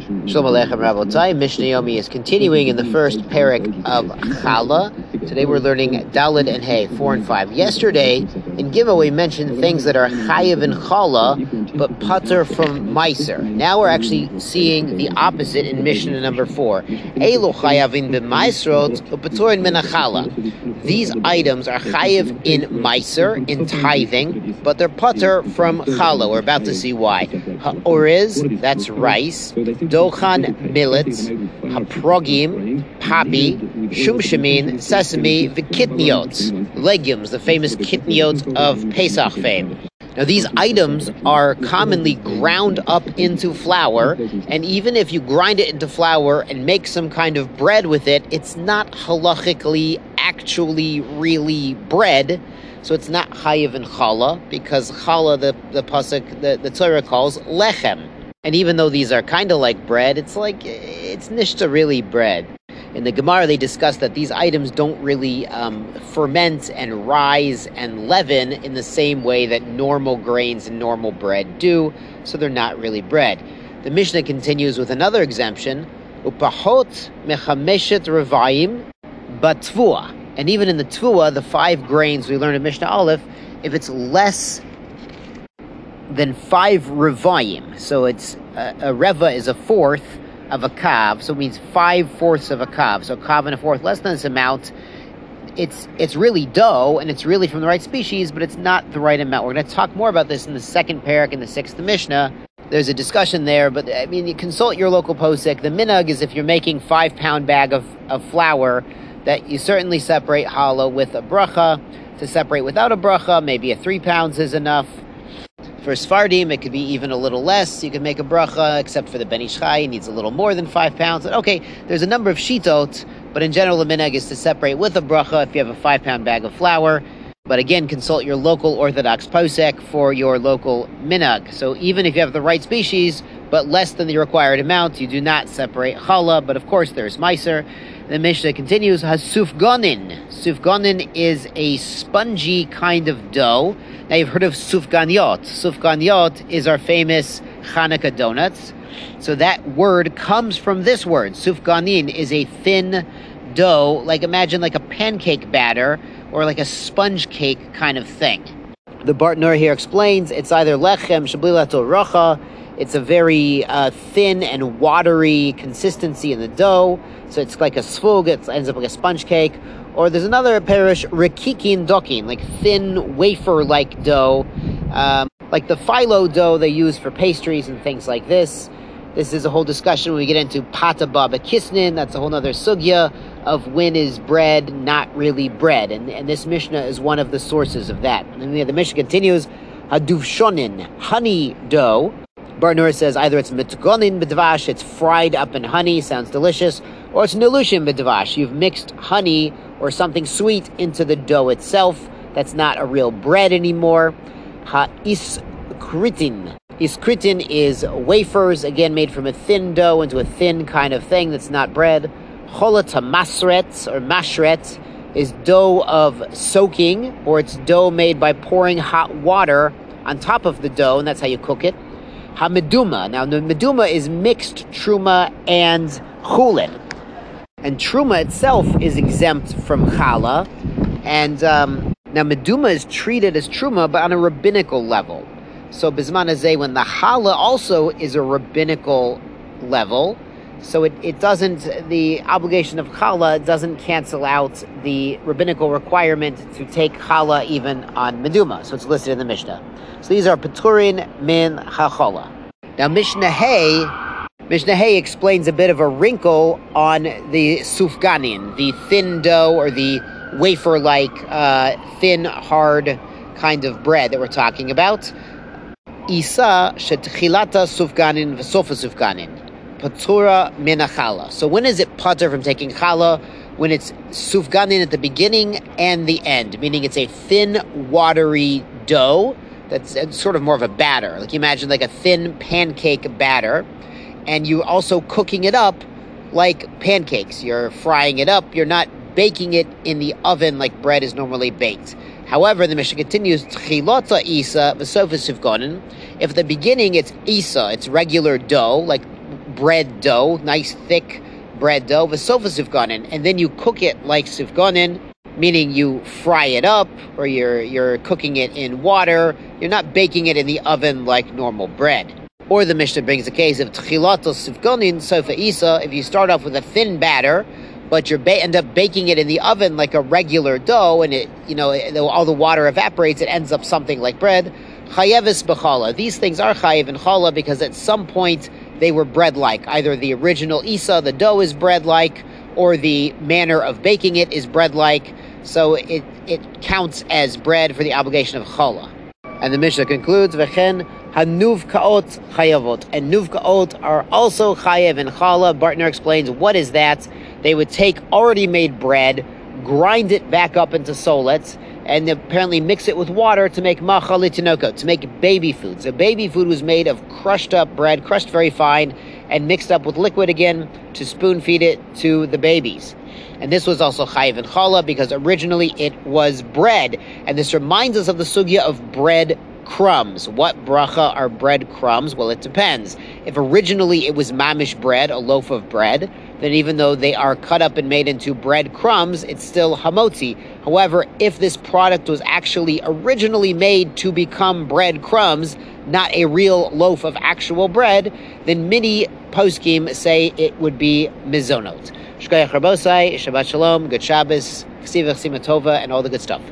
Shalom Aleichem Rabotai. Mishnah Yomi is continuing in the first parak of Chala. Today we're learning Dalid and Hay, 4 and 5. Yesterday, in giveaway mentioned things that are Chayiv and Chala, but Pater from Meiser. Now we're actually seeing the opposite in Mishnah number 4. Elo Chayavin b'Meiserot, u'Patorin min Chala. These items are Chayiv in Meiser, in tithing, but they're Pater from Chala. We're about to see why. Ha'oriz, that's rice. Dochan, millet. Haprogim, poppy. Shumshamin, sesame. The kitniot, legumes, the famous kitniot of Pesach fame. Now, these items are commonly ground up into flour, and even if you grind it into flour and make some kind of bread with it, it's not halachically actually really bread. So it's not chayiv and challah, because challah, the, the pasuk, the, the Torah calls lechem. And even though these are kind of like bread, it's like, it's nishta really bread. In the Gemara, they discuss that these items don't really um, ferment and rise and leaven in the same way that normal grains and normal bread do, so they're not really bread. The Mishnah continues with another exemption, upahot mechameshet revayim batvua. And even in the tvua, the five grains we learned in Mishnah Aleph, if it's less than five revayim, so it's uh, a reva is a fourth of a kav, so it means five fourths of a kav. So kav and a fourth, less than this amount. It's it's really dough, and it's really from the right species, but it's not the right amount. We're going to talk more about this in the second parak in the sixth Mishnah. There's a discussion there, but I mean, you consult your local posik. The minhag is if you're making five pound bag of, of flour, that you certainly separate challah with a bracha. To separate without a bracha, maybe a three pounds is enough. For Sfardim, it could be even a little less. You can make a bracha, except for the Ben Ish Chai, needs a little more than five pounds. Okay, there's a number of shitot, but in general, the minhag is to separate with a bracha if you have a five pound bag of flour. But again, consult your local Orthodox posek for your local minhag. So even if you have the right species, but less than the required amount, you do not separate challah. But of course, there's meiser. The Mishnah continues, Hasufganin. Sufganin is a spongy kind of dough. Now you've heard of sufganiyot. Sufganiyot is our famous Hanukkah donuts. So that word comes from this word. Sufganin is a thin dough, like imagine like a pancake batter or like a sponge cake kind of thing. The Bartenura here explains it's either lechem shablilato rocha, it's a very uh, thin and watery consistency in the dough, so it's like a svug, it ends up like a sponge cake. Or there's another parish, rikikin dokin, like thin wafer-like dough, um, like the phyllo dough they use for pastries and things like this. This is a whole discussion when we get into pata baba kisnin. That's a whole other sugya of when is bread not really bread. And, and this Mishnah is one of the sources of that. And then the Mishnah continues, haduvshonin, honey dough. Barnur says either it's mitgonin b'dvash, it's fried up in honey, sounds delicious, or it's nilushim b'dvash, you've mixed honey or something sweet into the dough itself. That's not a real bread anymore. Ha'is-kritin. Iskritin is wafers, again made from a thin dough into a thin kind of thing that's not bread. Cholata masret or mashret is dough of soaking, or it's dough made by pouring hot water on top of the dough, and that's how you cook it. Hameduma. Now, the meduma is mixed truma and chulin. And truma itself is exempt from challah. And um, now meduma is treated as truma, but on a rabbinical level. So bisman azeh, when the challah also is a rabbinical level, so it, it doesn't, the obligation of challah doesn't cancel out the rabbinical requirement to take challah even on meduma. So it's listed in the Mishnah. So these are Peturin min hachala. Now Mishnah Hay, Mishnah Hay explains a bit of a wrinkle on the sufganin, the thin dough or the wafer-like, uh, thin, hard kind of bread that we're talking about. Isa shetchilata sufganin v'sofa sufganin. Patura minachala. So when is it pater from taking chala? When it's sufganin at the beginning and the end, meaning it's a thin, watery dough that's uh, sort of more of a batter. Like you imagine like a thin pancake batter, and you're also cooking it up like pancakes. You're frying it up. You're not baking it in the oven like bread is normally baked. However, the Mishnah continues, Tchilota Isa, If at the beginning it's Isa, it's regular dough, like bread dough, nice thick bread dough, the v'sofa sifganin, and then you cook it like sifganin, meaning you fry it up or you're you're cooking it in water. You're not baking it in the oven like normal bread. Or the Mishnah brings a case of tchilatos sifganin sofa isa. If you start off with a thin batter, but you ba- end up baking it in the oven like a regular dough, and it you know all the water evaporates, it ends up something like bread. Chayevis b'chala. These things are chayev and chala because at some point they were bread-like. Either the original isa, the dough is bread-like, or the manner of baking it is bread-like. So it it counts as bread for the obligation of chala. And the Mishnah concludes, "V'chen hanuvkaot chayavot." And nuvkaot are also chayev and chala. Bartenura explains what is that. They would take already made bread, grind it back up into solets, and apparently mix it with water to make machalitinoko, to make baby food. So baby food was made of crushed up bread, crushed very fine, and mixed up with liquid again to spoon feed it to the babies. And this was also chayiv and challah because originally it was bread. And this reminds us of the sugya of bread crumbs. What bracha are bread crumbs? Well, it depends. If originally it was mamish bread, a loaf of bread, then even though they are cut up and made into bread crumbs, it's still hamotzi. However, if this product was actually originally made to become bread crumbs, not a real loaf of actual bread, then many poskim say it would be mizonot. Shkoyach Rabosai, Shabbat Shalom, Good Shabbos, Ksiva Simatova, and all the good stuff.